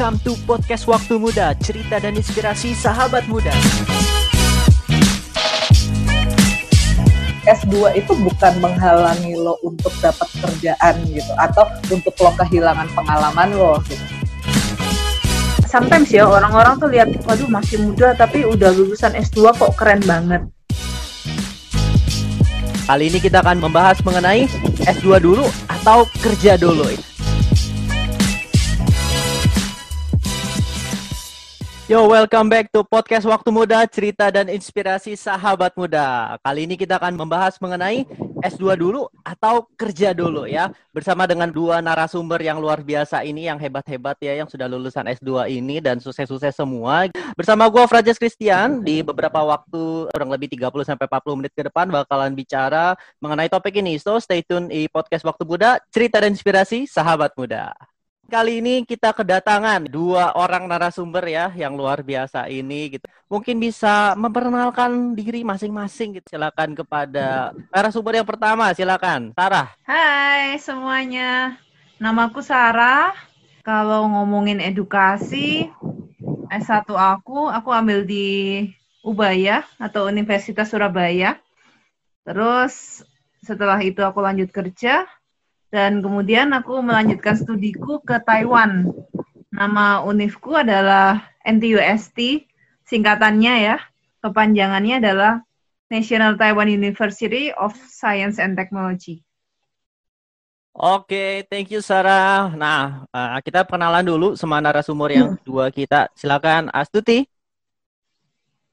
Welcome to podcast Waktu Muda, cerita dan inspirasi sahabat muda. S2 itu bukan menghalangi lo untuk dapat kerjaan gitu atau untuk lo kehilangan pengalaman lo gitu. Sometimes ya orang-orang tuh lihat, waduh masih muda tapi udah lulusan S2 kok keren banget. Kali ini kita akan membahas mengenai S2 dulu atau kerja dulu. Yo, welcome back to podcast Waktu Muda, cerita dan inspirasi sahabat muda. Kali ini kita akan membahas mengenai S2 dulu atau kerja dulu ya. Bersama dengan dua narasumber yang luar biasa ini, yang hebat-hebat ya, yang sudah lulusan S2 ini dan sukses-sukses semua. Bersama gue, Frajes Christian, di beberapa waktu, kurang lebih 30-40 menit ke depan, bakalan bicara mengenai topik ini. So, stay tune di podcast Waktu Muda, cerita dan inspirasi sahabat muda. Kali ini kita kedatangan dua orang narasumber ya yang luar biasa ini gitu. Mungkin bisa memperkenalkan diri masing-masing gitu. Silakan kepada narasumber yang pertama, silakan. Sarah. Hai semuanya. Namaku Sarah. Kalau ngomongin edukasi, S1 aku, aku ambil di Ubaya atau Universitas Surabaya. Terus setelah itu aku lanjut kerja dan kemudian aku melanjutkan studiku ke Taiwan. Nama univku adalah NTUST, singkatannya ya. Kepanjangannya adalah National Taiwan University of Science and Technology. Oke, okay, thank you Sarah. Nah, uh, kita kenalan dulu sama narasumber yang kedua kita. Silakan Astuti.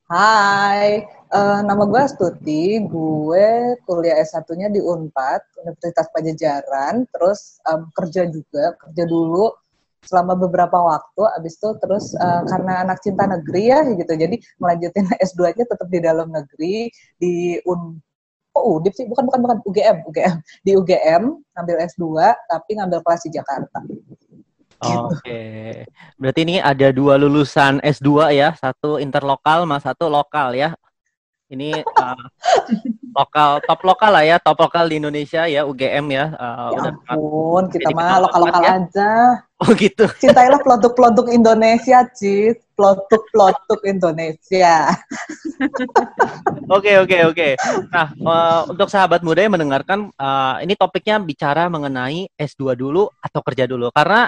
Hai, uh, nama gue Astuti. Gue kuliah S1-nya di UNPAD, Universitas Pajajaran. Terus um, kerja juga, kerja dulu selama beberapa waktu. Abis itu terus uh, karena anak cinta negeri ya gitu, jadi melanjutin S2-nya tetap di dalam negeri di Un Oh, UDIP sih, bukan bukan bukan UGM, UGM. Di UGM ngambil S2 tapi ngambil kelas di Jakarta. Oke, okay. berarti ini ada dua lulusan S2 ya, satu interlokal sama satu lokal ya. Ini uh, lokal, top lokal lah ya, top lokal di Indonesia ya, UGM ya. Uh, ya ampun, kita mah lokal-lokal ya. aja. Oh gitu. Cintailah produk-produk Indonesia, Cid. Produk-produk Indonesia. Oke, oke, oke. Nah, uh, untuk sahabat muda yang mendengarkan, uh, ini topiknya bicara mengenai S2 dulu atau kerja dulu. Karena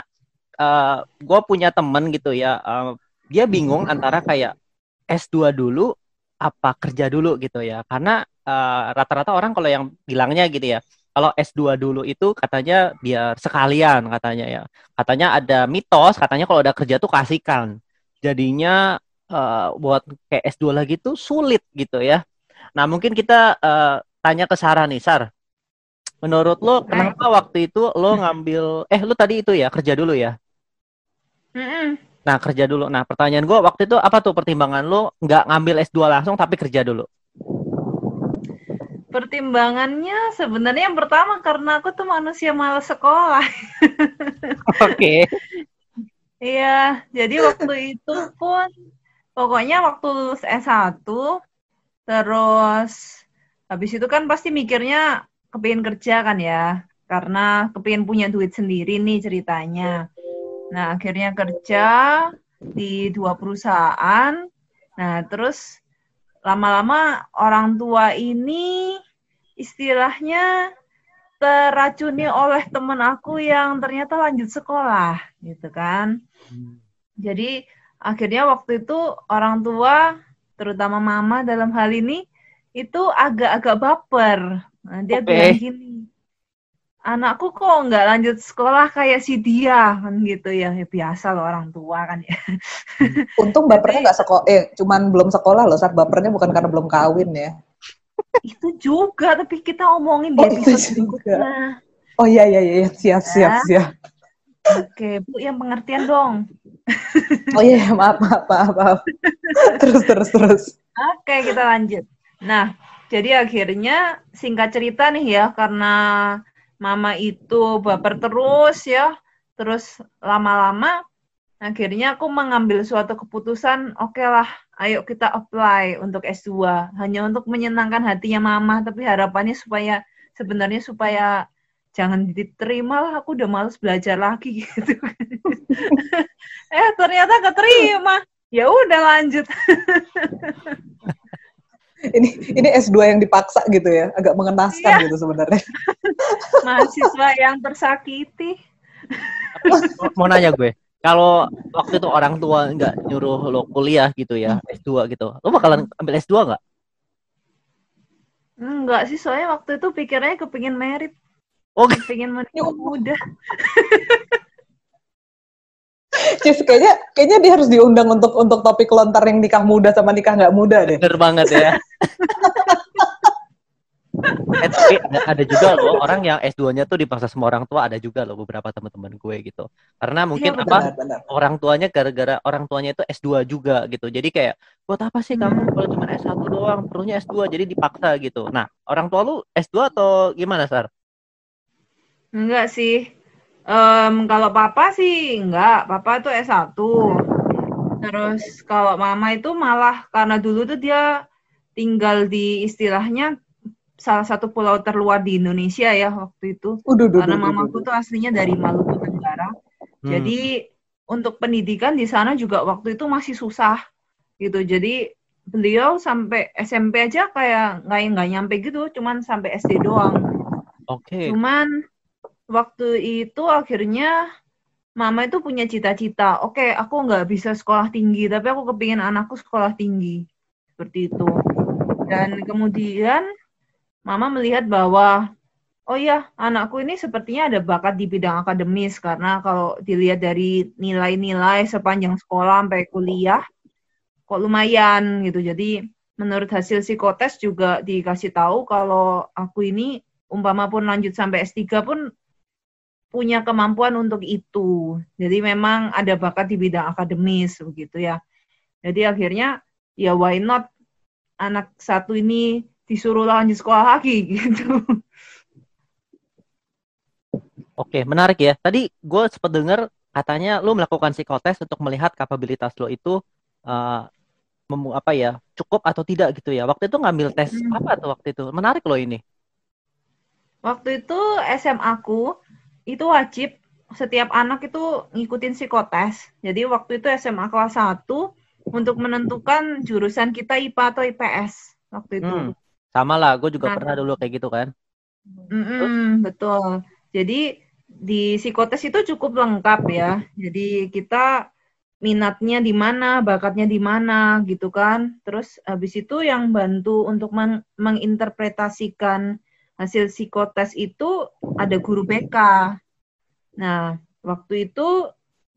uh, gue punya temen gitu ya, uh, dia bingung antara kayak S2 dulu apa kerja dulu gitu ya. Karena eh, rata-rata uh, orang kalau yang bilangnya gitu ya, kalau S2 dulu itu katanya biar sekalian katanya ya. Katanya ada mitos, katanya kalau udah kerja tuh kasihkan. Jadinya uh, buat kayak S2 lagi tuh sulit gitu ya. Nah, mungkin kita uh, tanya ke Sarah nih, Sar. Menurut lo kenapa waktu itu lo ngambil eh lo tadi itu ya kerja dulu ya? Nah kerja dulu. Nah pertanyaan gue waktu itu apa tuh pertimbangan lo nggak ngambil S2 langsung tapi kerja dulu? Pertimbangannya sebenarnya yang pertama karena aku tuh manusia malas sekolah. Oke. Okay. Iya, jadi waktu itu pun pokoknya waktu lulus S1 terus habis itu kan pasti mikirnya kepingin kerja kan ya karena kepingin punya duit sendiri nih ceritanya. Nah, akhirnya kerja di dua perusahaan. Nah, terus lama-lama orang tua ini istilahnya teracuni oleh teman aku yang ternyata lanjut sekolah, gitu kan. Hmm. Jadi akhirnya waktu itu orang tua, terutama mama dalam hal ini, itu agak-agak baper. Nah, dia okay. bilang gini, anakku kok nggak lanjut sekolah kayak si dia kan gitu ya, ya biasa loh orang tua kan ya hmm. untung bapernya nggak sekolah eh cuman belum sekolah loh saat bapernya bukan karena belum kawin ya itu juga tapi kita omongin di oh, episode berikutnya oh iya iya iya siap siap ya. siap Oke, Bu, yang pengertian dong. oh iya, maaf, maaf, maaf, maaf. Terus, terus, terus. Oke, kita lanjut. Nah, jadi akhirnya singkat cerita nih ya, karena mama itu baper terus ya. Terus lama-lama akhirnya aku mengambil suatu keputusan oke okay lah ayo kita apply untuk S2 hanya untuk menyenangkan hatinya mama tapi harapannya supaya sebenarnya supaya jangan diterima lah aku udah males belajar lagi gitu eh ternyata keterima. Ya udah lanjut ini ini S2 yang dipaksa gitu ya, agak mengenaskan iya. gitu sebenarnya. Mahasiswa yang tersakiti. mau nanya gue, kalau waktu itu orang tua nggak nyuruh lo kuliah gitu ya, S2 gitu, lo bakalan ambil S2 nggak? Enggak sih, soalnya waktu itu pikirnya kepingin merit. Oh, kepingin menikah muda. Cis, kayaknya kayaknya dia harus diundang untuk untuk topik lontar yang nikah muda sama nikah nggak muda deh. Bener banget ya. eh, tapi ada, ada juga loh orang yang S2-nya tuh dipaksa sama orang tua ada juga loh beberapa teman-teman gue gitu. Karena mungkin ya, benar, apa benar. orang tuanya gara-gara orang tuanya itu S2 juga gitu. Jadi kayak buat apa sih kamu kalau cuma S1 doang, perlunya S2 jadi dipaksa gitu. Nah, orang tua lu S2 atau gimana, Sar? Enggak sih. Um, kalau papa sih enggak, papa itu S1. Terus kalau mama itu malah karena dulu tuh dia tinggal di istilahnya salah satu pulau terluar di Indonesia ya waktu itu. Uduh, uduh, karena uduh, mamaku tuh aslinya dari Maluku Tenggara. Hmm. Jadi untuk pendidikan di sana juga waktu itu masih susah gitu. Jadi beliau sampai SMP aja kayak nggak nggak nyampe gitu, cuman sampai SD doang. Oke. Okay. Cuman waktu itu akhirnya mama itu punya cita-cita, oke okay, aku nggak bisa sekolah tinggi, tapi aku kepingin anakku sekolah tinggi. Seperti itu. Dan kemudian mama melihat bahwa, oh ya anakku ini sepertinya ada bakat di bidang akademis, karena kalau dilihat dari nilai-nilai sepanjang sekolah sampai kuliah, kok lumayan gitu. Jadi menurut hasil psikotes juga dikasih tahu kalau aku ini umpama pun lanjut sampai S3 pun punya kemampuan untuk itu. Jadi memang ada bakat di bidang akademis begitu ya. Jadi akhirnya ya why not anak satu ini disuruh lanjut sekolah lagi gitu. Oke, menarik ya. Tadi gue sempat dengar katanya lu melakukan psikotes untuk melihat kapabilitas lo itu uh, mem, apa ya cukup atau tidak gitu ya. Waktu itu ngambil tes hmm. apa tuh waktu itu? Menarik loh ini. Waktu itu SMA aku itu wajib setiap anak itu ngikutin psikotes. Jadi waktu itu SMA kelas 1 untuk menentukan jurusan kita IPA atau IPS waktu itu. Hmm, sama lah, gue juga nah, pernah dulu kayak gitu kan. Mm betul. Jadi di psikotes itu cukup lengkap ya. Jadi kita minatnya di mana, bakatnya di mana gitu kan. Terus habis itu yang bantu untuk meng menginterpretasikan hasil psikotes itu ada guru BK. Nah, waktu itu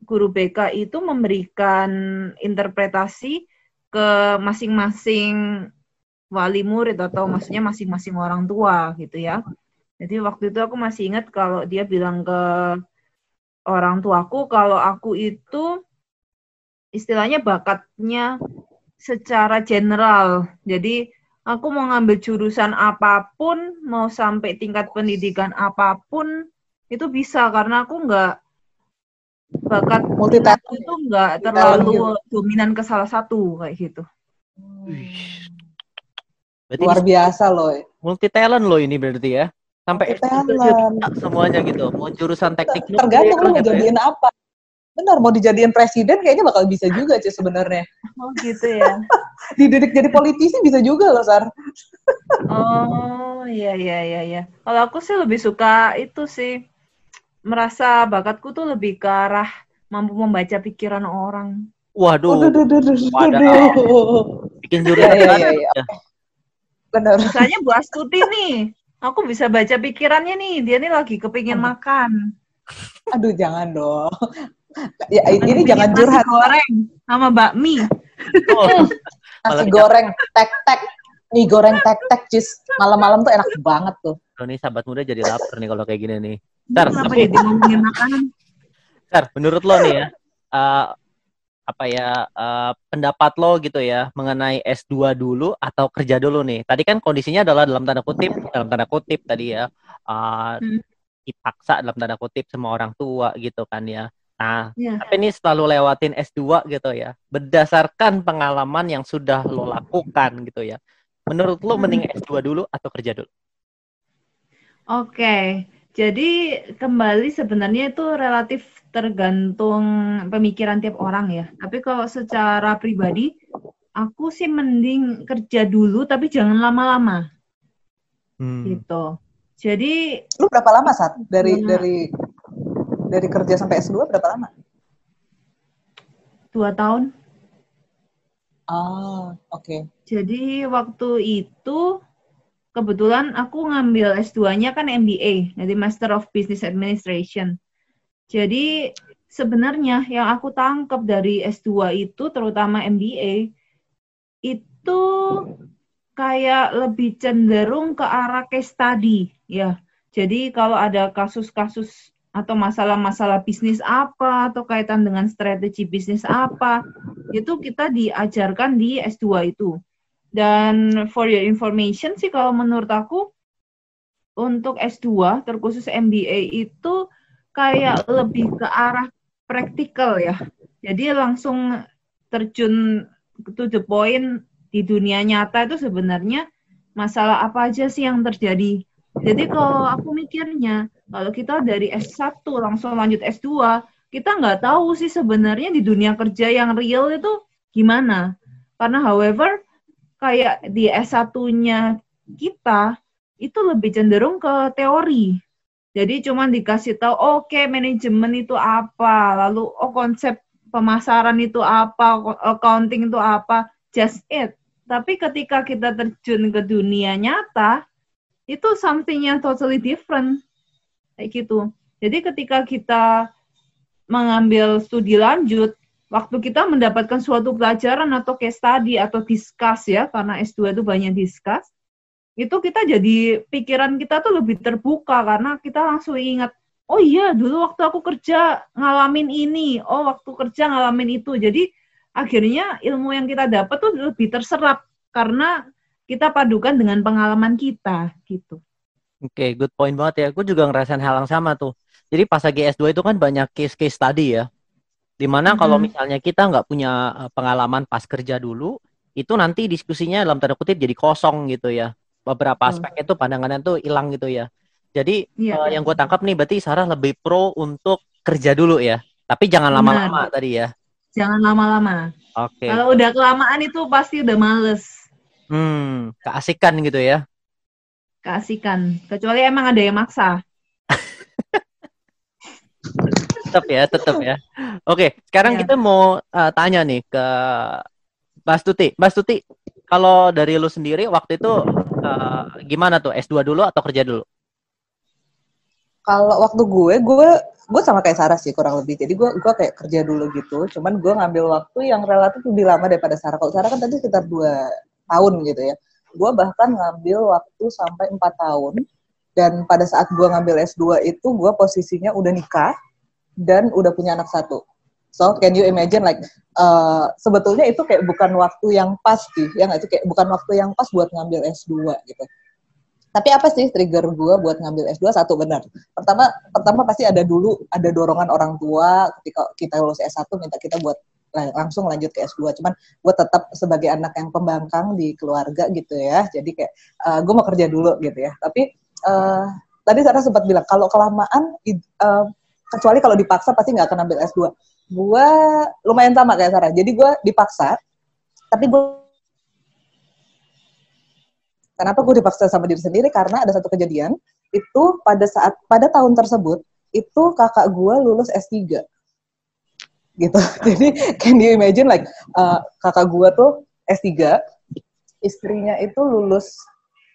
guru BK itu memberikan interpretasi ke masing-masing wali murid atau maksudnya masing-masing orang tua gitu ya. Jadi waktu itu aku masih ingat kalau dia bilang ke orang tuaku kalau aku itu istilahnya bakatnya secara general. Jadi aku mau ngambil jurusan apa pun, mau sampai tingkat pendidikan apa pun, itu bisa karena aku nggak bakat multitasking itu nggak terlalu gitu. dominan ke salah satu kayak gitu. Berarti Luar biasa loh. Multi talent loh ini berarti ya. Sampai semuanya gitu. Mau jurusan teknik tergantung lo mau jadiin apa. Benar, mau dijadiin presiden kayaknya bakal bisa juga sih sebenarnya. Oh gitu ya. Dididik jadi politisi bisa juga loh, Sar. oh, iya iya iya iya. Kalau aku sih lebih suka itu sih merasa bakatku tuh lebih ke arah mampu membaca pikiran orang. Waduh. Waduh. Bikin jurusan ya, ya, ya, ya. Benar. Misalnya Bu Astuti nih, aku bisa baca pikirannya nih, dia nih lagi kepingin makan. Aduh, jangan dong ya ini jangan curhat. Nasi goreng sama bakmi. Oh. Nasi goreng tek-tek. Mie goreng tek-tek, Cis. Malam-malam tuh enak banget tuh. Oh, ini sahabat muda jadi lapar nih kalau kayak gini nih. Sar, tapi jadi ngomongin makanan? Sar, menurut lo nih ya, uh, apa ya uh, pendapat lo gitu ya mengenai S2 dulu atau kerja dulu nih. Tadi kan kondisinya adalah dalam tanda kutip, dalam tanda kutip tadi ya, uh, hmm. dipaksa dalam tanda kutip sama orang tua gitu kan ya. Nah, ya. tapi ini selalu lewatin S2 gitu ya. Berdasarkan pengalaman yang sudah lo lakukan gitu ya. Menurut lo mending S2 dulu atau kerja dulu? Oke. Jadi kembali sebenarnya itu relatif tergantung pemikiran tiap orang ya. Tapi kalau secara pribadi, aku sih mending kerja dulu tapi jangan lama-lama. Hmm. Gitu. Jadi lu berapa lama saat dari ya, dari dari kerja sampai S2 berapa lama? Dua tahun. Ah, oke. Okay. Jadi waktu itu kebetulan aku ngambil S2-nya kan MBA, jadi Master of Business Administration. Jadi sebenarnya yang aku tangkap dari S2 itu terutama MBA itu kayak lebih cenderung ke arah case study ya. Jadi kalau ada kasus-kasus atau masalah-masalah bisnis apa atau kaitan dengan strategi bisnis apa itu kita diajarkan di S2 itu. Dan for your information sih kalau menurut aku untuk S2 terkhusus MBA itu kayak lebih ke arah praktikal ya. Jadi langsung terjun to the point di dunia nyata itu sebenarnya masalah apa aja sih yang terjadi. Jadi kalau aku mikirnya, kalau kita dari S1 langsung lanjut S2, kita nggak tahu sih sebenarnya di dunia kerja yang real itu gimana. Karena however, kayak di S1-nya kita itu lebih cenderung ke teori. Jadi cuma dikasih tahu, oke okay, manajemen itu apa, lalu oh konsep pemasaran itu apa, accounting itu apa, just it. Tapi ketika kita terjun ke dunia nyata, itu something yang totally different. Kayak gitu. Jadi ketika kita mengambil studi lanjut, waktu kita mendapatkan suatu pelajaran atau case study atau discuss ya, karena S2 itu banyak discuss, itu kita jadi pikiran kita tuh lebih terbuka karena kita langsung ingat, oh iya dulu waktu aku kerja ngalamin ini, oh waktu kerja ngalamin itu. Jadi akhirnya ilmu yang kita dapat tuh lebih terserap karena kita padukan dengan pengalaman kita gitu. Oke, okay, good point banget ya. Aku juga ngerasain hal yang sama tuh. Jadi pas lagi S2 itu kan banyak case-case study ya. Di mana mm -hmm. kalau misalnya kita nggak punya eh, pengalaman pas kerja dulu, itu nanti diskusinya dalam tanda kutip jadi kosong gitu ya. Beberapa aspek itu pandangannya tuh hilang gitu ya. Jadi yeah, uh, yang gue tangkap nih berarti Sarah lebih pro untuk kerja dulu ya. Tapi jangan lama-lama tadi ya. Jangan lama-lama. Oke. Okay. Kalau udah kelamaan itu pasti udah males. Hmm, keasikan gitu ya. Keasikan. Kecuali emang ada yang maksa tetap ya, tetap ya. Oke, sekarang ya. kita mau uh, tanya nih ke Mbak Tuti. Mbak Tuti, kalau dari lu sendiri waktu itu uh, gimana tuh? S2 dulu atau kerja dulu? Kalau waktu gue, gue gue sama kayak Sarah sih kurang lebih. Jadi gue gue kayak kerja dulu gitu. Cuman gue ngambil waktu yang relatif lebih lama daripada Sarah. Kalau Sarah kan tadi sekitar dua tahun gitu ya. Gue bahkan ngambil waktu sampai empat tahun. Dan pada saat gue ngambil S2 itu, gue posisinya udah nikah dan udah punya anak satu. So can you imagine like uh, sebetulnya itu kayak bukan waktu yang pas sih, ya nggak itu kayak bukan waktu yang pas buat ngambil S2 gitu. Tapi apa sih trigger gue buat ngambil S2? Satu benar. Pertama, pertama pasti ada dulu ada dorongan orang tua ketika kita lulus S1 minta kita buat langsung lanjut ke S2. Cuman gue tetap sebagai anak yang pembangkang di keluarga gitu ya. Jadi kayak uh, gue mau kerja dulu gitu ya. Tapi uh, tadi Sarah sempat bilang kalau kelamaan uh, kecuali kalau dipaksa pasti nggak akan ambil S2 gue lumayan sama kayak Sarah jadi gue dipaksa tapi gue kenapa gue dipaksa sama diri sendiri karena ada satu kejadian itu pada saat pada tahun tersebut itu kakak gue lulus S3 gitu jadi can you imagine like uh, kakak gue tuh S3 istrinya itu lulus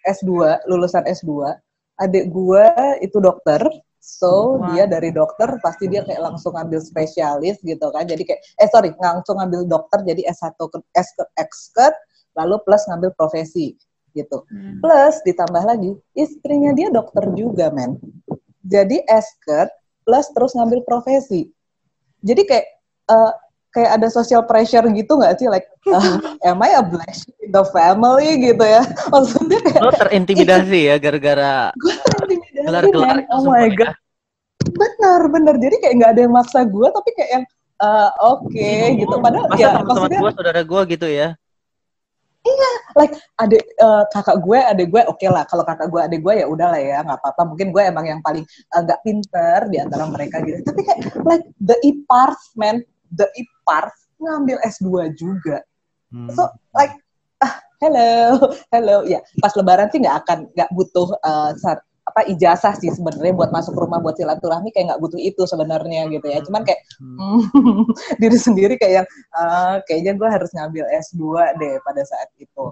S2 lulusan S2 adik gue itu dokter So wow. dia dari dokter pasti dia kayak langsung ambil spesialis gitu kan. Jadi kayak eh sorry langsung ngambil dokter jadi S1 ke S ke expert lalu plus ngambil profesi gitu. Hmm. Plus ditambah lagi istrinya dia dokter juga men. Jadi expert plus terus ngambil profesi. Jadi kayak uh, kayak ada social pressure gitu nggak sih? Like uh, am I a black sheep in the family gitu ya? Maksudnya kayak, lo terintimidasi ya gara-gara gelar-gelar oh my god. Ya. benar benar. Jadi kayak nggak ada yang maksa gue tapi kayak yang uh, oke okay, gitu. Padahal Masa ya teman-teman gue saudara gue gitu ya? Iya like adik uh, kakak gue adik gue oke okay lah. Kalau kakak gue adik gue ya udah lah ya nggak apa-apa. Mungkin gue emang yang paling agak uh, pinter di antara mereka gitu. Tapi kayak like the man the ipars ngambil S2 juga. Hmm. so like ah hello hello. Ya pas lebaran sih nggak akan nggak butuh uh, apa ijazah sih sebenarnya buat masuk rumah buat silaturahmi kayak nggak butuh itu sebenarnya gitu ya. Cuman kayak hmm. diri sendiri kayak yang uh, kayaknya gue harus ngambil S2 deh pada saat itu.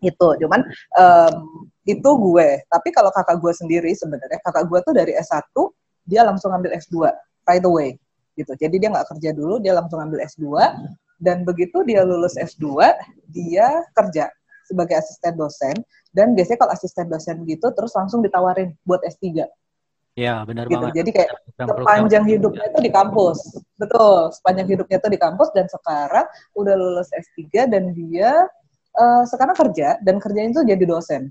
Itu cuman um, itu gue. Tapi kalau kakak gue sendiri sebenarnya kakak gue tuh dari S1 dia langsung ngambil S2 right away gitu jadi dia nggak kerja dulu dia langsung ngambil S2 dan begitu dia lulus S2 dia kerja sebagai asisten dosen dan biasanya kalau asisten dosen gitu terus langsung ditawarin buat S3. Ya, benar gitu. banget. Jadi kayak sepanjang hidupnya itu di kampus. Betul, sepanjang hidupnya itu di kampus dan sekarang udah lulus S3 dan dia uh, sekarang kerja dan kerjanya itu jadi dosen.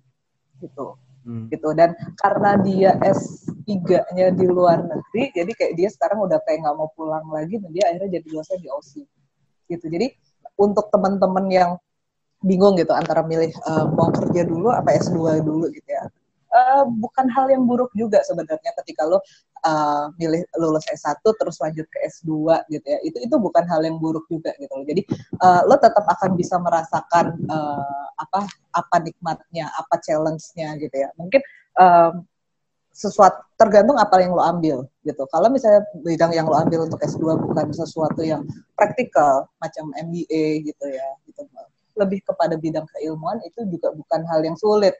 Gitu. Hmm. gitu dan karena dia S3-nya di luar negeri jadi kayak dia sekarang udah kayak nggak mau pulang lagi dan dia akhirnya jadi dosen di OC gitu jadi untuk teman-teman yang bingung gitu antara milih uh, mau kerja dulu apa S2 dulu gitu ya. Uh, bukan hal yang buruk juga sebenarnya ketika lo uh, milih lulus S1 terus lanjut ke S2 gitu ya. Itu itu bukan hal yang buruk juga gitu loh. Jadi uh, lo tetap akan bisa merasakan uh, apa apa nikmatnya, apa challenge-nya gitu ya. Mungkin um, sesuatu tergantung apa yang lo ambil gitu. Kalau misalnya bidang yang lo ambil untuk S2 bukan sesuatu yang praktikal macam MBA gitu ya, gitu lebih kepada bidang keilmuan itu juga bukan hal yang sulit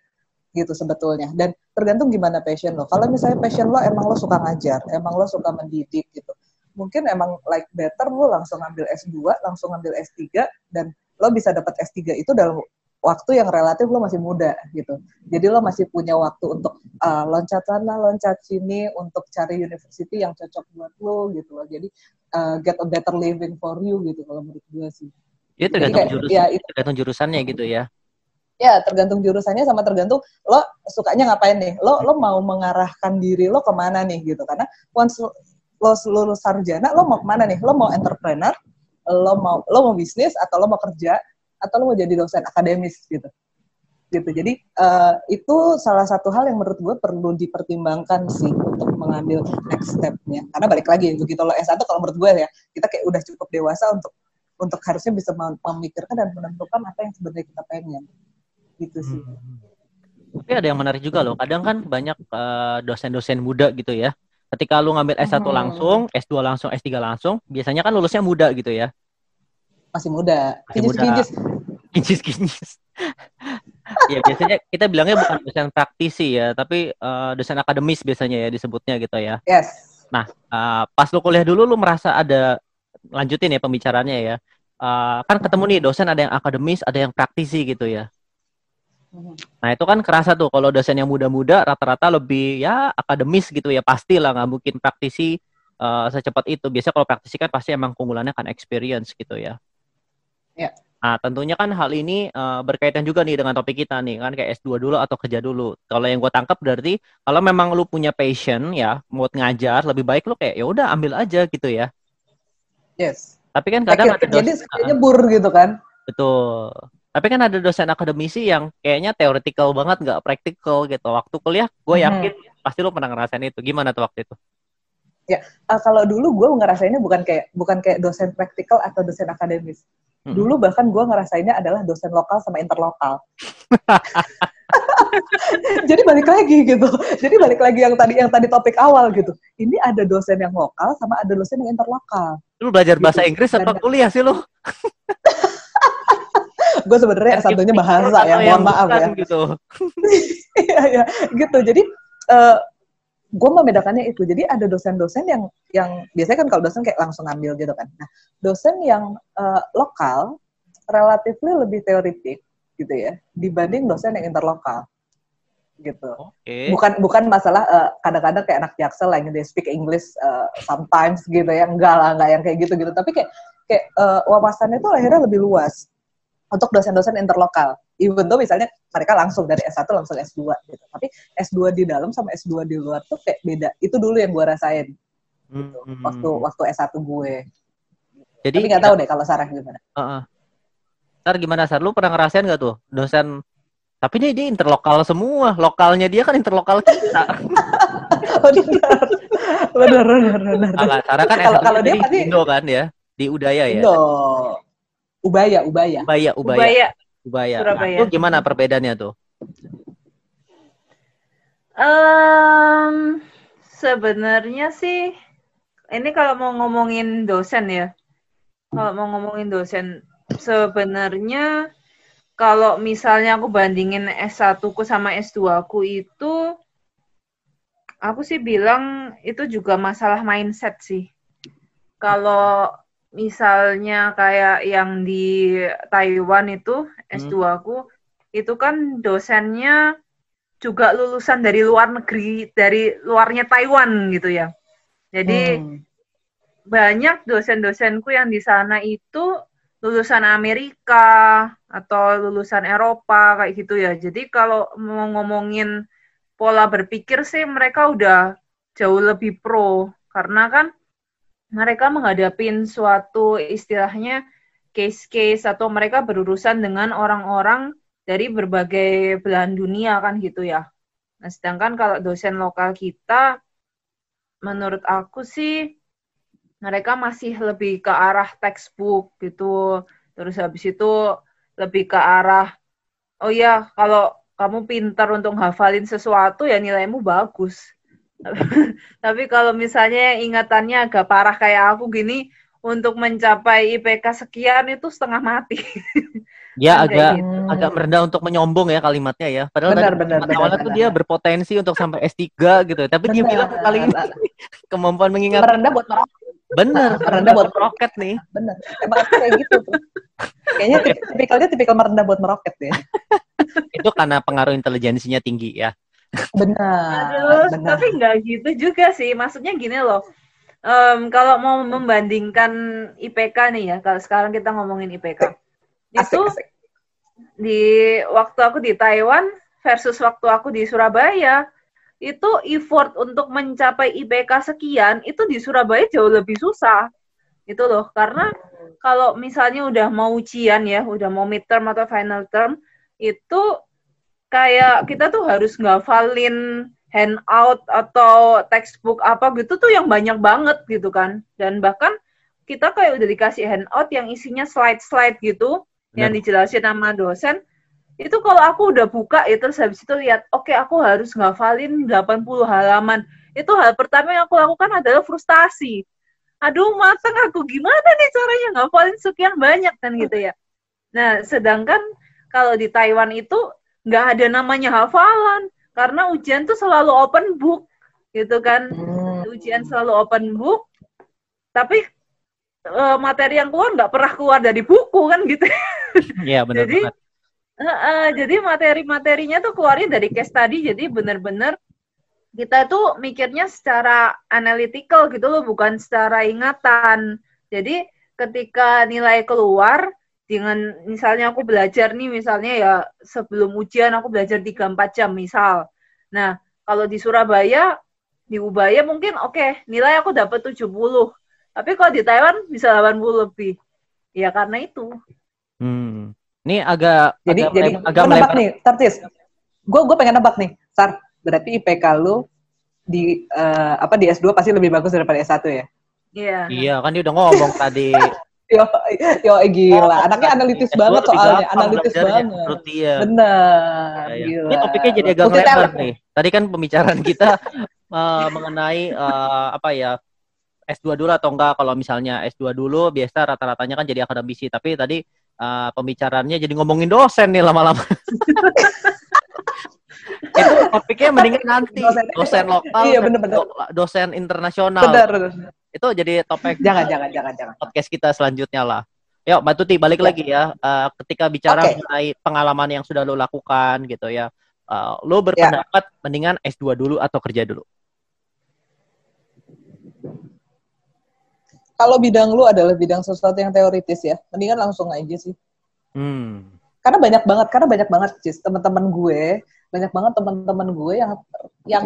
gitu sebetulnya. Dan tergantung gimana passion lo. Kalau misalnya passion lo emang lo suka ngajar emang lo suka mendidik gitu mungkin emang like better lo langsung ambil S2 langsung ambil S3 dan lo bisa dapat S3 itu dalam waktu yang relatif lo masih muda gitu. Jadi lo masih punya waktu untuk uh, loncat sana loncat sini untuk cari university yang cocok buat lo gitu loh. Jadi uh, get a better living for you gitu kalau menurut gue sih. Ya tergantung kayak, jurus, ya, itu. tergantung jurusannya gitu ya. Ya, tergantung jurusannya sama tergantung lo sukanya ngapain nih. Lo lo mau mengarahkan diri lo ke mana nih gitu. Karena once lo, lulus sarjana, lo mau ke mana nih? Lo mau entrepreneur, lo mau lo mau bisnis atau lo mau kerja atau lo mau jadi dosen akademis gitu. Gitu. Jadi uh, itu salah satu hal yang menurut gue perlu dipertimbangkan sih untuk mengambil next step-nya. Karena balik lagi begitu lo S1 kalau menurut gue ya, kita kayak udah cukup dewasa untuk untuk harusnya bisa memikirkan dan menentukan apa yang sebenarnya kita pengen gitu sih. Hmm. Tapi ada yang menarik juga loh. Kadang kan banyak uh, dosen-dosen muda gitu ya. Ketika lu ngambil S1 hmm. langsung, S2 langsung, S3 langsung, biasanya kan lulusnya muda gitu ya. Masih muda. Masih muda. Kinjis. Kinjis, kinjis. ya biasanya kita bilangnya bukan dosen praktisi ya, tapi uh, dosen akademis biasanya ya disebutnya gitu ya. Yes. Nah, uh, pas lu kuliah dulu lu merasa ada lanjutin ya pembicaranya ya. Uh, kan ketemu nih dosen ada yang akademis, ada yang praktisi gitu ya. Nah itu kan kerasa tuh kalau dosen yang muda-muda rata-rata lebih ya akademis gitu ya pasti lah nggak mungkin praktisi uh, secepat itu. Biasanya kalau praktisi kan pasti emang keunggulannya kan experience gitu ya. Ya. Nah tentunya kan hal ini uh, berkaitan juga nih dengan topik kita nih kan kayak S2 dulu atau kerja dulu. Kalau yang gue tangkap berarti kalau memang lu punya passion ya buat ngajar lebih baik lu kayak ya udah ambil aja gitu ya. Yes. Tapi kan kadang ada dosen, jadi nyebur gitu kan. Betul. Tapi kan ada dosen akademisi yang kayaknya teoretikal banget, nggak praktikal gitu. Waktu kuliah, gue hmm. yakin hmm. pasti lo pernah ngerasain itu. Gimana tuh waktu itu? Ya, uh, kalau dulu gue ngerasainnya bukan kayak bukan kayak dosen praktikal atau dosen akademis. Hmm. Dulu bahkan gue ngerasainnya adalah dosen lokal sama interlokal. jadi balik lagi gitu. Jadi balik lagi yang tadi yang tadi topik awal gitu. Ini ada dosen yang lokal sama ada dosen yang interlokal. Lu belajar gitu. bahasa Inggris atau kuliah sih lu? gue sebenarnya satunya bahasa ya, mohon maaf ya. Gitu. Iya, ya, gitu. Jadi uh, eh, gue membedakannya itu. Jadi ada dosen-dosen yang yang biasanya kan kalau dosen kayak langsung ngambil gitu kan. Nah, dosen yang uh, lokal relatif lebih teoritik gitu ya dibanding dosen yang interlokal gitu. Okay. Bukan bukan masalah uh, kadang-kadang kayak anak jaksel lah yang they speak English uh, sometimes gitu ya. Enggak lah, enggak yang kayak gitu-gitu. Tapi kayak kayak uh, wawasannya itu akhirnya lebih luas untuk dosen-dosen interlokal. Even though misalnya mereka langsung dari S1 langsung S2 gitu. Tapi S2 di dalam sama S2 di luar tuh kayak beda. Itu dulu yang gue rasain. Gitu. Hmm. Waktu waktu S1 gue. Jadi Tapi nggak tahu deh kalau Sarah gimana. Uh -uh Sar gimana Sar? Lu pernah ngerasain gak tuh dosen tapi ini dia interlokal semua, lokalnya dia kan interlokal kita. oh, benar. benar, benar, benar. Sarah kan Kalau- kalau dia di pasti- Indo kan ya, di Udaya ya. Indo. Ubaya, Ubaya. Ubaya, Ubaya, Ubaya. Ubaya. Nah, itu gimana perbedaannya tuh? Em, sebenarnya sih ini kalau mau ngomongin dosen ya. Kalau mau ngomongin dosen sebenarnya kalau misalnya aku bandingin S1 ku sama S2 ku itu aku sih bilang itu juga masalah mindset sih. Kalau misalnya kayak yang di Taiwan itu S2 ku itu kan dosennya juga lulusan dari luar negeri, dari luarnya Taiwan gitu ya. Jadi Hmm. banyak dosen-dosenku yang di sana itu lulusan Amerika atau lulusan Eropa kayak gitu ya. Jadi kalau mau ngomongin pola berpikir sih mereka udah jauh lebih pro karena kan mereka menghadapin suatu istilahnya case-case atau mereka berurusan dengan orang-orang dari berbagai belahan dunia kan gitu ya. Nah, sedangkan kalau dosen lokal kita menurut aku sih mereka masih lebih ke arah textbook gitu. Terus habis itu lebih ke arah oh ya kalau kamu pintar untuk hafalin sesuatu ya nilaimu bagus. Tapi kalau misalnya ingatannya agak parah kayak aku gini untuk mencapai IPK sekian itu setengah mati. Dia kayak agak gitu. agak merendah untuk menyombong ya kalimatnya ya. Padahal Benar, tadi benar, benar, awalnya tuh benar. dia berpotensi untuk sampai S3 gitu. Tapi dia Benar. bilang kali ini kemampuan mengingat Merendah buat meroket. bener Merendah buat roket nih. Bener. Emang aku kayak gitu tuh. Kayaknya tip- tipikalnya tipikal merendah buat meroket ya. Itu karena pengaruh intelijensinya tinggi ya. Benar. Aduh, benar. tapi nggak gitu juga sih. Maksudnya gini loh. Em, kalau mau membandingkan IPK nih ya, kalau sekarang kita ngomongin IPK, Asik, itu asik. di waktu aku di Taiwan versus waktu aku di Surabaya, itu effort untuk mencapai IPK sekian itu di Surabaya jauh lebih susah. Itu loh, karena kalau misalnya udah mau ujian ya, udah mau midterm atau final term, itu kayak kita tuh harus ngafalin handout atau textbook apa gitu tuh yang banyak banget gitu kan. Dan bahkan kita kayak udah dikasih handout yang isinya slide-slide gitu, yang dijelasin sama dosen. Itu kalau aku udah buka ya terus habis itu lihat, oke aku harus ngafalin 80 halaman. Itu hal pertama yang aku lakukan adalah frustasi. Aduh, mateng aku gimana nih caranya ngafalin sekian banyak kan gitu ya. Nah, sedangkan kalau di Taiwan itu nggak ada namanya hafalan. Karena ujian tuh selalu open book gitu kan. Hmm. ujian selalu open book tapi eh, materi yang keluar nggak pernah keluar dari buku kan gitu. Iya benar Jadi. Eh, eh, jadi materi-materinya tuh keluarnya dari case study jadi bener-bener kita tuh mikirnya secara analytical gitu loh bukan secara ingatan. Jadi ketika nilai keluar dengan misalnya aku belajar nih misalnya ya sebelum ujian aku belajar 3-4 jam misal nah kalau di Surabaya di Ubaya mungkin oke nilai aku dapat 70 tapi kalau di Taiwan bisa 80 lebih ya karena itu Hmm. Ini agak Jadi agak, jadi agak gue nebak nih, Tartis. Gue gue pengen nebak nih, Sar. Berarti IPK lu di eh, apa di S2 pasti lebih bagus daripada S1 ya? Iya Iya kan dia udah ngomong tadi. Yo, yo gila. Anaknya analitis S2 banget soalnya, analitis belajarnya, banget. Bener, Ya, ya. gila. Ini topiknya jadi agak lebar nih. Tadi kan pembicaraan kita eh, mengenai eh, apa ya S2 dulu atau enggak kalau misalnya S2 dulu biasa rata-ratanya kan jadi akademisi tapi tadi eh, pembicaraannya jadi ngomongin dosen nih lama-lama. itu topiknya mendingan nanti Dosen- dosen lokal Iya, dan bener-bener. do- dosen internasional Bener. Itu jadi topik Jangan, jangan, jangan, jangan. podcast kita selanjutnya lah. Yuk, Mbak Tuti balik Ya. lagi ya. Eh, ketika bicara Oke. mengenai pengalaman yang sudah lo lakukan gitu ya, eh, lo Ya. berpendapat mendingan S2 dulu atau kerja dulu? Kalau bidang lu adalah bidang sesuatu yang teoritis ya, mendingan langsung aja sih. Hmm. Karena banyak banget, karena banyak banget Cis, teman-teman gue, banyak banget teman-teman gue yang yang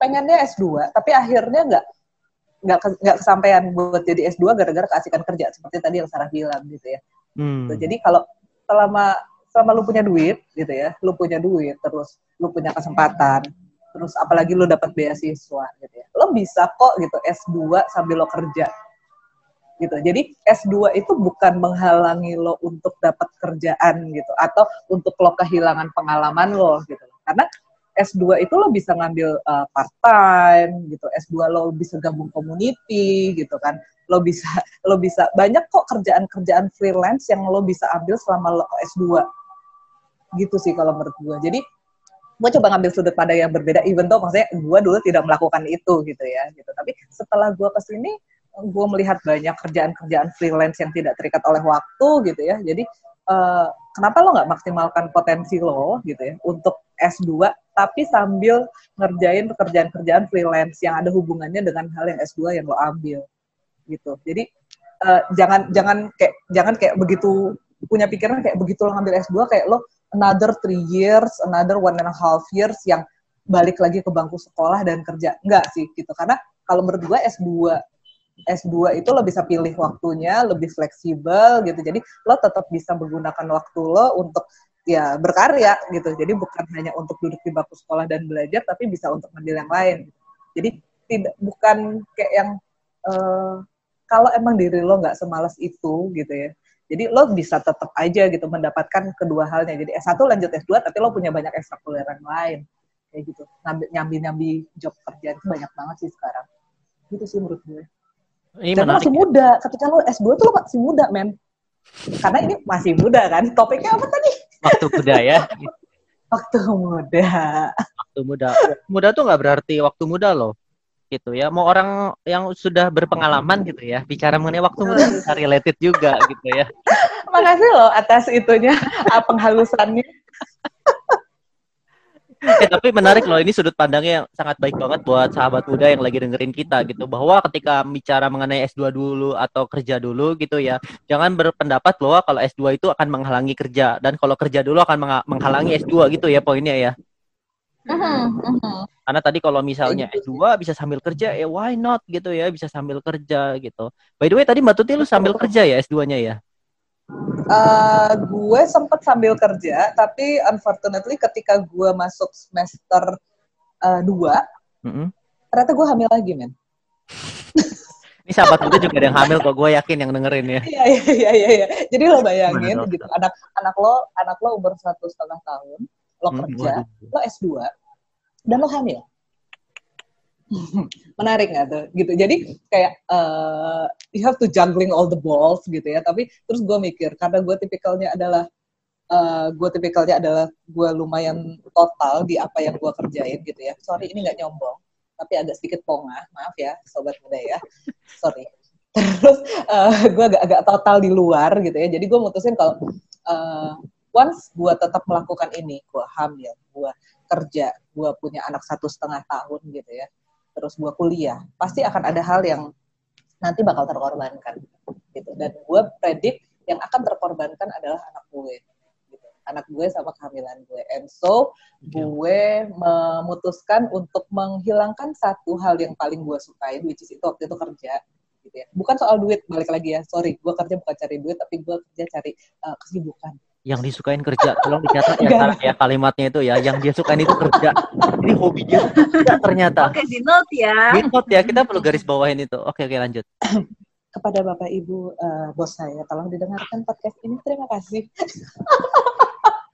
pengennya S2, tapi akhirnya nggak nggak nggak kesampaian buat jadi S2 gara-gara keasikan kerja seperti tadi yang Sarah bilang gitu ya. Hmm. Tuh, Jadi kalau selama selama lu punya duit gitu ya, lu punya duit terus lu punya kesempatan, terus apalagi lu dapat beasiswa gitu ya. Lo bisa kok gitu S2 sambil lo kerja. Gitu. Jadi S2 itu bukan menghalangi lo untuk dapat kerjaan gitu atau untuk lo kehilangan pengalaman lo gitu. Karena S2 itu lo bisa ngambil uh, part time gitu. S2 lo bisa gabung community gitu kan. Lo bisa lo bisa banyak kok kerjaan-kerjaan freelance yang lo bisa ambil selama lo S2. Gitu sih kalau menurut gue. Jadi gue coba ngambil sudut pandang yang berbeda even though maksudnya gue dulu tidak melakukan itu gitu ya gitu. Tapi setelah gue ke sini gue melihat banyak kerjaan-kerjaan freelance yang tidak terikat oleh waktu gitu ya. Jadi uh, kenapa lo nggak maksimalkan potensi lo gitu ya untuk S2 tapi sambil ngerjain pekerjaan-kerjaan freelance yang ada hubungannya dengan hal yang S2 yang lo ambil gitu. Jadi uh, jangan jangan kayak jangan kayak begitu punya pikiran kayak begitu lo ngambil S2 kayak lo another three years, another one and a half years yang balik lagi ke bangku sekolah dan kerja. Enggak sih gitu. Karena kalau gue S2 S2 itu lo bisa pilih waktunya, lebih fleksibel gitu. Jadi lo tetap bisa menggunakan waktu lo untuk ya berkarya gitu. Jadi bukan hanya untuk duduk di bangku sekolah dan belajar, tapi bisa untuk ngambil yang lain. Jadi tidak bukan kayak yang uh, kalau emang diri lo nggak semalas itu gitu ya. Jadi lo bisa tetap aja gitu mendapatkan kedua halnya. Jadi S1 lanjut S2 tapi lo punya banyak ekstrakurikuler lain. Kayak gitu. Nyambi-nyambi job kerjaan itu banyak banget sih sekarang. Gitu sih menurut gue. Ini Dan masih muda. Ketika lo S2 tuh lo masih muda, men. Karena ini masih muda kan. Topiknya apa tadi? Waktu muda ya. waktu muda. Waktu muda. Muda tuh nggak berarti waktu muda loh. Gitu ya. Mau orang yang sudah berpengalaman gitu ya. Bicara mengenai waktu muda bisa related juga gitu ya. Makasih loh atas itunya. penghalusannya eh, tapi menarik loh ini sudut pandangnya yang sangat baik banget buat sahabat muda yang lagi dengerin kita gitu bahwa ketika bicara mengenai S2 dulu atau kerja dulu gitu ya jangan berpendapat bahwa kalau S2 itu akan menghalangi kerja dan kalau kerja dulu akan menghalangi S2 gitu ya poinnya ya. Uh-huh, Karena tadi kalau misalnya S2 bisa sambil kerja ya why not gitu ya bisa sambil kerja gitu. By the way tadi Mbak Tuti lu sambil kerja ya S2-nya ya? Uh, gue sempet sambil kerja, tapi unfortunately ketika gue masuk semester uh, dua, mm-hmm. ternyata gue hamil lagi, men. Ini sahabat gue juga ada yang hamil kok, gue yakin yang dengerin ya. Iya, iya, iya, iya. iya. Jadi lo bayangin gitu, anak anak lo anak lo umur satu setengah tahun, lo kerja, mm-hmm. lo S2, dan lo hamil. menarik nggak tuh? Gitu. Jadi kayak uh, you have to juggling all the balls gitu ya. Tapi terus gue mikir karena gue tipikalnya adalah uh, gue tipikalnya adalah gue lumayan total di apa yang gue kerjain gitu ya. Sorry ini nggak nyombong tapi agak sedikit pongah maaf ya sobat muda ya. Sorry. Terus uh, eh, gue agak agak total di luar gitu ya. Jadi gue mutusin kalau uh, once gue tetap melakukan ini gue hamil gue kerja gue punya anak satu setengah tahun gitu ya terus gue kuliah pasti akan ada hal yang nanti bakal terkorbankan gitu. Dan gue predik yang akan terkorbankan adalah anak gue gitu. anak gue sama kehamilan gue. And so gue memutuskan untuk menghilangkan satu hal yang paling gue sukai which is itu waktu itu kerja gitu ya. Bukan soal duit balik lagi ya. Sorry gue kerja bukan cari duit tapi gue kerja cari uh, kesibukan yang disukain kerja. Tolong dicatat ya ya kalimatnya itu ya. Yang dia sukain itu kerja. Ini hobi dia kerja ternyata. Oke di note ya. Di note ya. Kita perlu garis bawahin itu. Oke oke lanjut. Kepada bapak ibu uh, bos saya tolong didengarkan podcast ini. Terima kasih.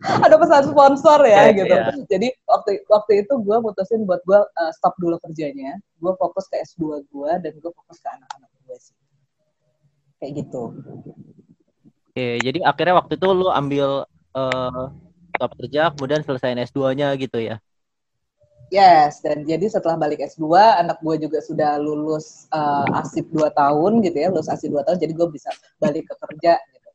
Ada pesan sponsor ya okay, gitu. yeah. jadi waktu waktu itu gue mutusin buat gue uh, stop dulu kerjanya. Gue fokus ke S2 gue dan gue fokus ke anak-anak gue sih. Kayak gitu Oke, jadi akhirnya waktu itu lu ambil uh, top kerja, kemudian selesai S2-nya gitu ya? Yes, dan jadi setelah balik S2, anak gue juga sudah lulus uh, asip 2 tahun gitu ya, lulus asip 2 tahun, jadi gue bisa balik ke kerja gitu.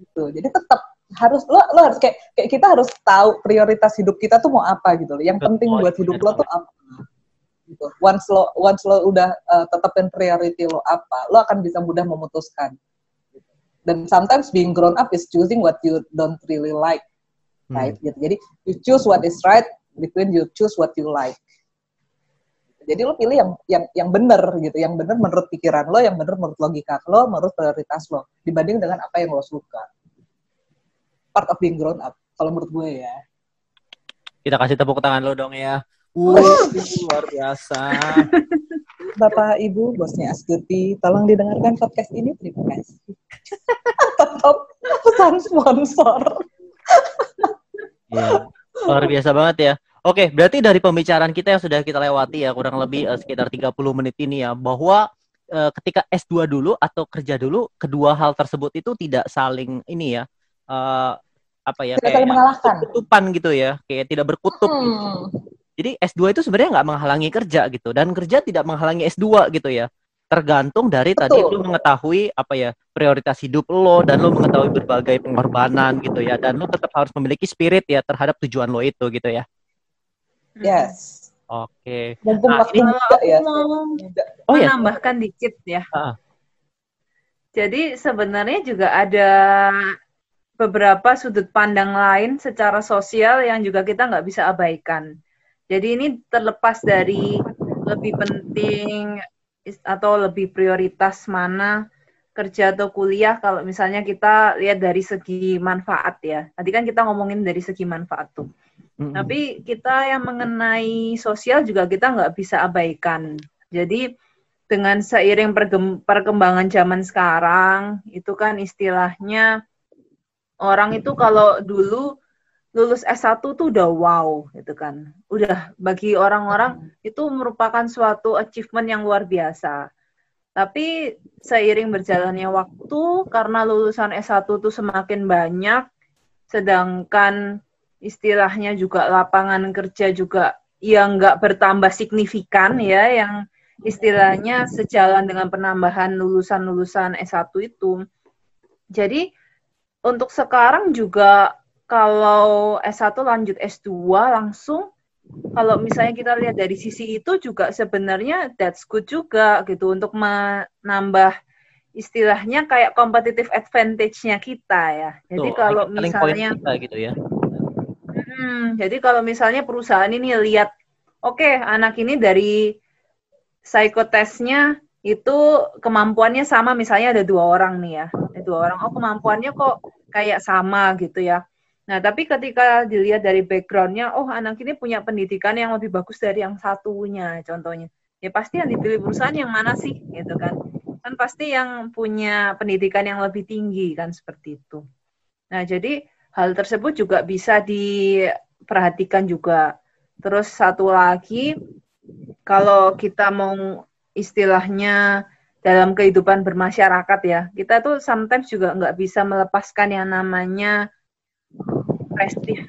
gitu. Jadi tetap harus lo lo harus kayak kayak kita harus tahu prioritas hidup kita tuh mau apa gitu loh. Yang penting buat hidup lo tuh apa gitu. Once lo once lo udah uh, tetapin priority lo apa, lo akan bisa mudah memutuskan dan sometimes being grown up is choosing what you don't really like hmm. right gitu jadi you choose what is right between you choose what you like jadi lo pilih yang yang yang benar gitu yang benar menurut pikiran lo yang benar menurut logika lo menurut prioritas lo dibanding dengan apa yang lo suka part of being grown up kalau menurut gue ya Kita kasih tepuk tangan lo dong ya. Uh, luar biasa. Bapak Ibu bosnya Astuti tolong didengarkan podcast ini terima kasih tetap pesan sponsor Iya. Luar biasa banget ya. Oke, berarti dari pembicaraan kita yang sudah kita lewati ya kurang lebih eh, sekitar 30 menit ini ya bahwa eh, ketika S2 dulu atau kerja dulu kedua hal tersebut itu tidak saling ini ya eh, apa ya tidak saling mengalahkan kutupan gitu ya, kayak tidak berkutub gitu. Jadi S2 itu sebenarnya nggak menghalangi kerja gitu dan kerja tidak menghalangi S2 gitu ya. Tergantung dari tadi Betul. lu mengetahui apa ya prioritas hidup lo dan lo mengetahui berbagai pengorbanan gitu ya dan lo tetap harus memiliki spirit ya terhadap tujuan lo itu gitu ya. yes Oke. mumpung Nah, waktu ini- muda ya mau. Oh ya. menambahkan dikit ya. Ah. Jadi sebenarnya juga ada beberapa sudut pandang lain secara sosial yang juga kita nggak bisa abaikan. Jadi ini terlepas dari lebih penting atau lebih prioritas mana kerja atau kuliah kalau misalnya kita lihat dari segi manfaat ya. Tadi kan kita ngomongin dari segi manfaat tuh. Mm-mm. Tapi kita yang mengenai sosial juga kita nggak bisa abaikan. Jadi dengan seiring perkembangan zaman sekarang, itu kan istilahnya orang itu kalau dulu lulus S1 tuh udah wow gitu kan. Udah bagi orang-orang itu merupakan suatu achievement yang luar biasa. Tapi seiring berjalannya waktu, karena lulusan S1 tuh semakin banyak, sedangkan istilahnya juga lapangan kerja juga yang nggak bertambah signifikan ya, yang istilahnya sejalan dengan penambahan lulusan-lulusan S1 itu. Jadi untuk sekarang juga kalau S1 lanjut S2 langsung kalau misalnya kita lihat dari sisi itu juga sebenarnya that's good juga gitu untuk menambah istilahnya kayak competitive advantage-nya kita ya. Jadi Tuh, kalau misalnya kita gitu ya. Hmm, jadi kalau misalnya perusahaan ini lihat, oke anak ini dari psikotesnya itu kemampuannya sama, misalnya ada dua orang nih ya, ada dua orang, oh kemampuannya kok kayak sama gitu ya. Nah tapi ketika dilihat dari backgroundnya, oh anak ini punya pendidikan yang lebih bagus dari yang satunya, contohnya. Ya pasti yang dipilih perusahaan yang mana sih, gitu kan? Kan pasti yang punya pendidikan yang lebih tinggi kan seperti itu. Nah jadi hal tersebut juga bisa diperhatikan juga. Terus satu lagi, kalau kita mau istilahnya dalam kehidupan bermasyarakat ya, kita tuh sometimes juga nggak bisa melepaskan yang namanya prestis.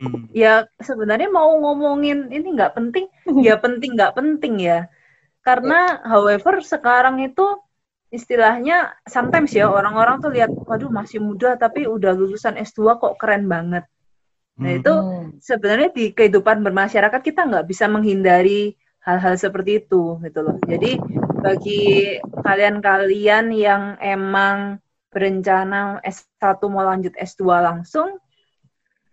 Hmm. Ya sebenarnya mau ngomongin ini nggak penting, ya penting nggak penting ya. Karena however sekarang itu istilahnya sometimes ya orang-orang tuh lihat, waduh masih muda tapi udah lulusan S2 kok keren banget. Nah Hmm. itu sebenarnya di kehidupan bermasyarakat kita nggak bisa menghindari hal-hal seperti itu gitu loh. Jadi bagi kalian-kalian yang emang berencana S1 mau lanjut S2 langsung,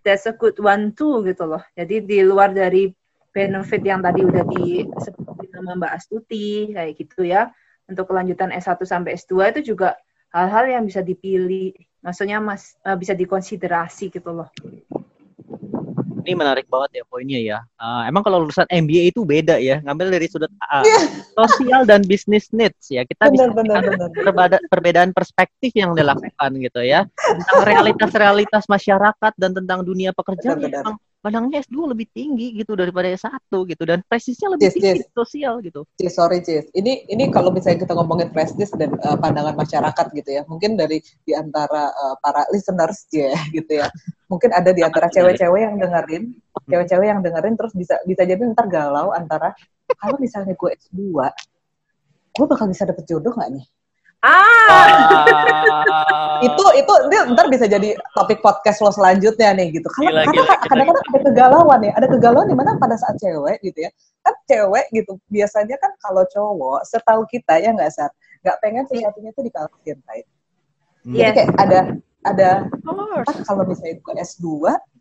that's a good one too gitu loh. Jadi di luar dari benefit yang tadi udah disebutin sama Mbak Astuti kayak gitu ya, untuk kelanjutan S1 sampai S2 itu juga hal-hal yang bisa dipilih, maksudnya mas eh, bisa dikonsiderasi gitu loh. Ini menarik banget ya poinnya ya. Ah, emang kalau lulusan MBA itu beda ya, ngambil dari sudut ah, sosial dan business needs ya. Kita bisa Benar, benar, benar. perbeda- perbedaan perspektif yang dilakukan gitu ya tentang realitas-realitas masyarakat dan tentang dunia pekerjaan Benar, benar. yang pandangnya S2 lebih tinggi gitu daripada S1 gitu dan prestisnya lebih Yes, tinggi yes. sosial gitu. Cis, sorry Cis. Ini ini kalau misalnya kita ngomongin prestis dan uh, pandangan masyarakat gitu ya, mungkin dari di antara uh, para listeners ya gitu ya, mungkin ada di antara cewek-cewek yang dengerin, cewek-cewek yang dengerin terus bisa bisa jadi ntar galau antara kalau misalnya gue S2, gue bakal bisa dapet jodoh nggak nih? Ah, Ah. itu itu dia ntar bisa jadi topik podcast lo selanjutnya nih gitu. Karena kadang-kadang ada kegalauan ya, ada kegalauan di mana pada saat cewek gitu ya. Kan cewek gitu biasanya kan kalau cowok setahu kita ya nggak saat nggak pengen sesuatunya tuh dikalahin right? Hmm. Jadi Yes. kayak ada ada kan kalau misalnya gue S2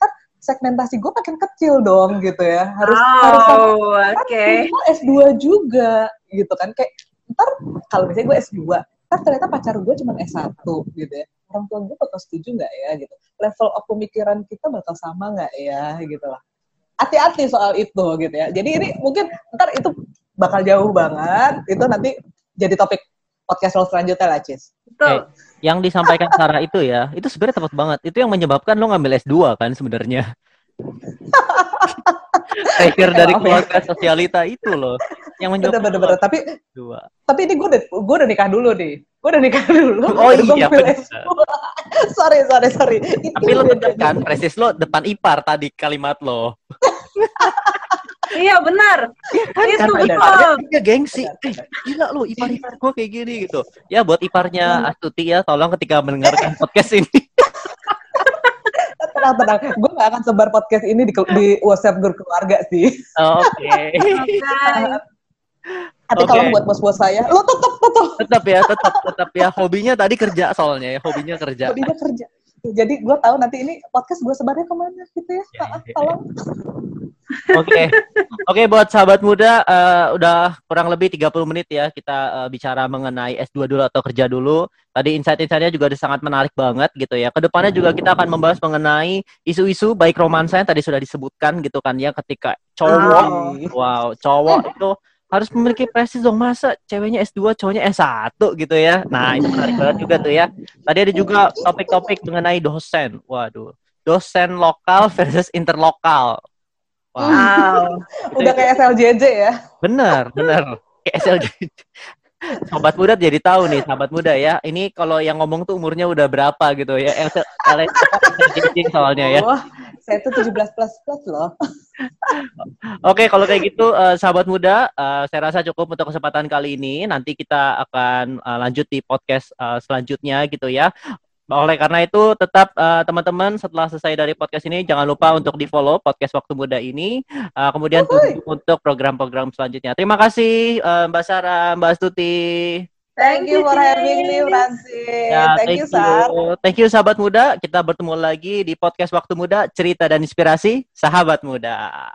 kan segmentasi gue makin kecil dong gitu ya. Harus harus sama oh, oke. kan gue S2 juga gitu kan kayak ntar kalau misalnya gue S2 ntar ternyata pacar gue cuma S1 gitu ya orang tua gue bakal setuju nggak ya gitu level of pemikiran kita bakal sama nggak ya gitu lah hati-hati soal itu gitu ya jadi ini mungkin ntar itu bakal jauh banget itu nanti jadi topik podcast lo selanjutnya lah Cis Betul. yang disampaikan Sarah itu ya, itu sebenarnya tepat banget. Itu yang menyebabkan lo ngambil S2 kan sebenarnya. Pressure dari ya. keluarga sosialita itu loh yang menyebabkan bener-bener lo tapi S2. tapi ini gue udah gue udah nikah dulu nih gue udah nikah dulu Oh iya, ngambil bener. S2. sorry sorry sorry itu Tapi lo tetap bedanya. kan presis lo depan ipar tadi kalimat lo. Iya benar. itu Karena benar. betul. dia gengsi. Eh, gila lu ipar-ipar gue kayak gini gitu. Ya buat iparnya Benar. Astuti ya, tolong ketika mendengarkan podcast ini. Tenang tenang gue gak akan sebar podcast ini di, di WhatsApp grup keluarga sih Oke. Tapi Oke. kalau buat bos-bos saya lo tetap tetap tetap ya, tetap tetap ya. Hobinya tadi kerja soalnya ya, hobinya kerja. dia kerja jadi gue tahu nanti ini podcast gue sebarnya ke mana gitu ya Iya, Maaf, iya. tolong Oke. Oke buat sahabat muda eh, udah kurang lebih 30 menit ya kita eh, bicara mengenai S2 dulu atau kerja dulu. Tadi insight-insightnya juga udah sangat menarik banget gitu ya. Ke depannya juga kita akan membahas mengenai isu-isu baik romansa yang tadi sudah disebutkan gitu kan ya ketika cowok Wow. wow, cowok itu harus memiliki prestis dong masa ceweknya S2 cowoknya S1 gitu ya. Nah, itu menarik banget juga tuh ya. Tadi ada juga topik-topik mengenai dosen. Waduh. Dosen lokal versus interlokal. Wow. Wow. udah kayak SLJJ ya Bener, bener. Kayak SLJ. Sobat muda jadi tahu nih, sahabat muda ya. Ini kalau yang ngomong tuh umurnya udah berapa gitu ya. LSD soalnya ya. Saya tuh 17 plus plus loh Oke, kalau kayak gitu eh, sahabat muda, eh, saya rasa cukup untuk kesempatan kali ini. Nanti kita akan eh, lanjut di podcast eh, selanjutnya gitu ya. Oleh karena itu, tetap teman-teman setelah selesai dari podcast ini jangan lupa untuk di-follow podcast Waktu Muda ini. Eh, kemudian tunggu untuk program-program selanjutnya. Terima kasih eh, Mbak Sarah, Mbak Astuti. Thank you for having me Francine Ya, thank you Sar Thank you sahabat muda. Kita bertemu lagi di podcast Waktu Muda, cerita dan inspirasi sahabat muda.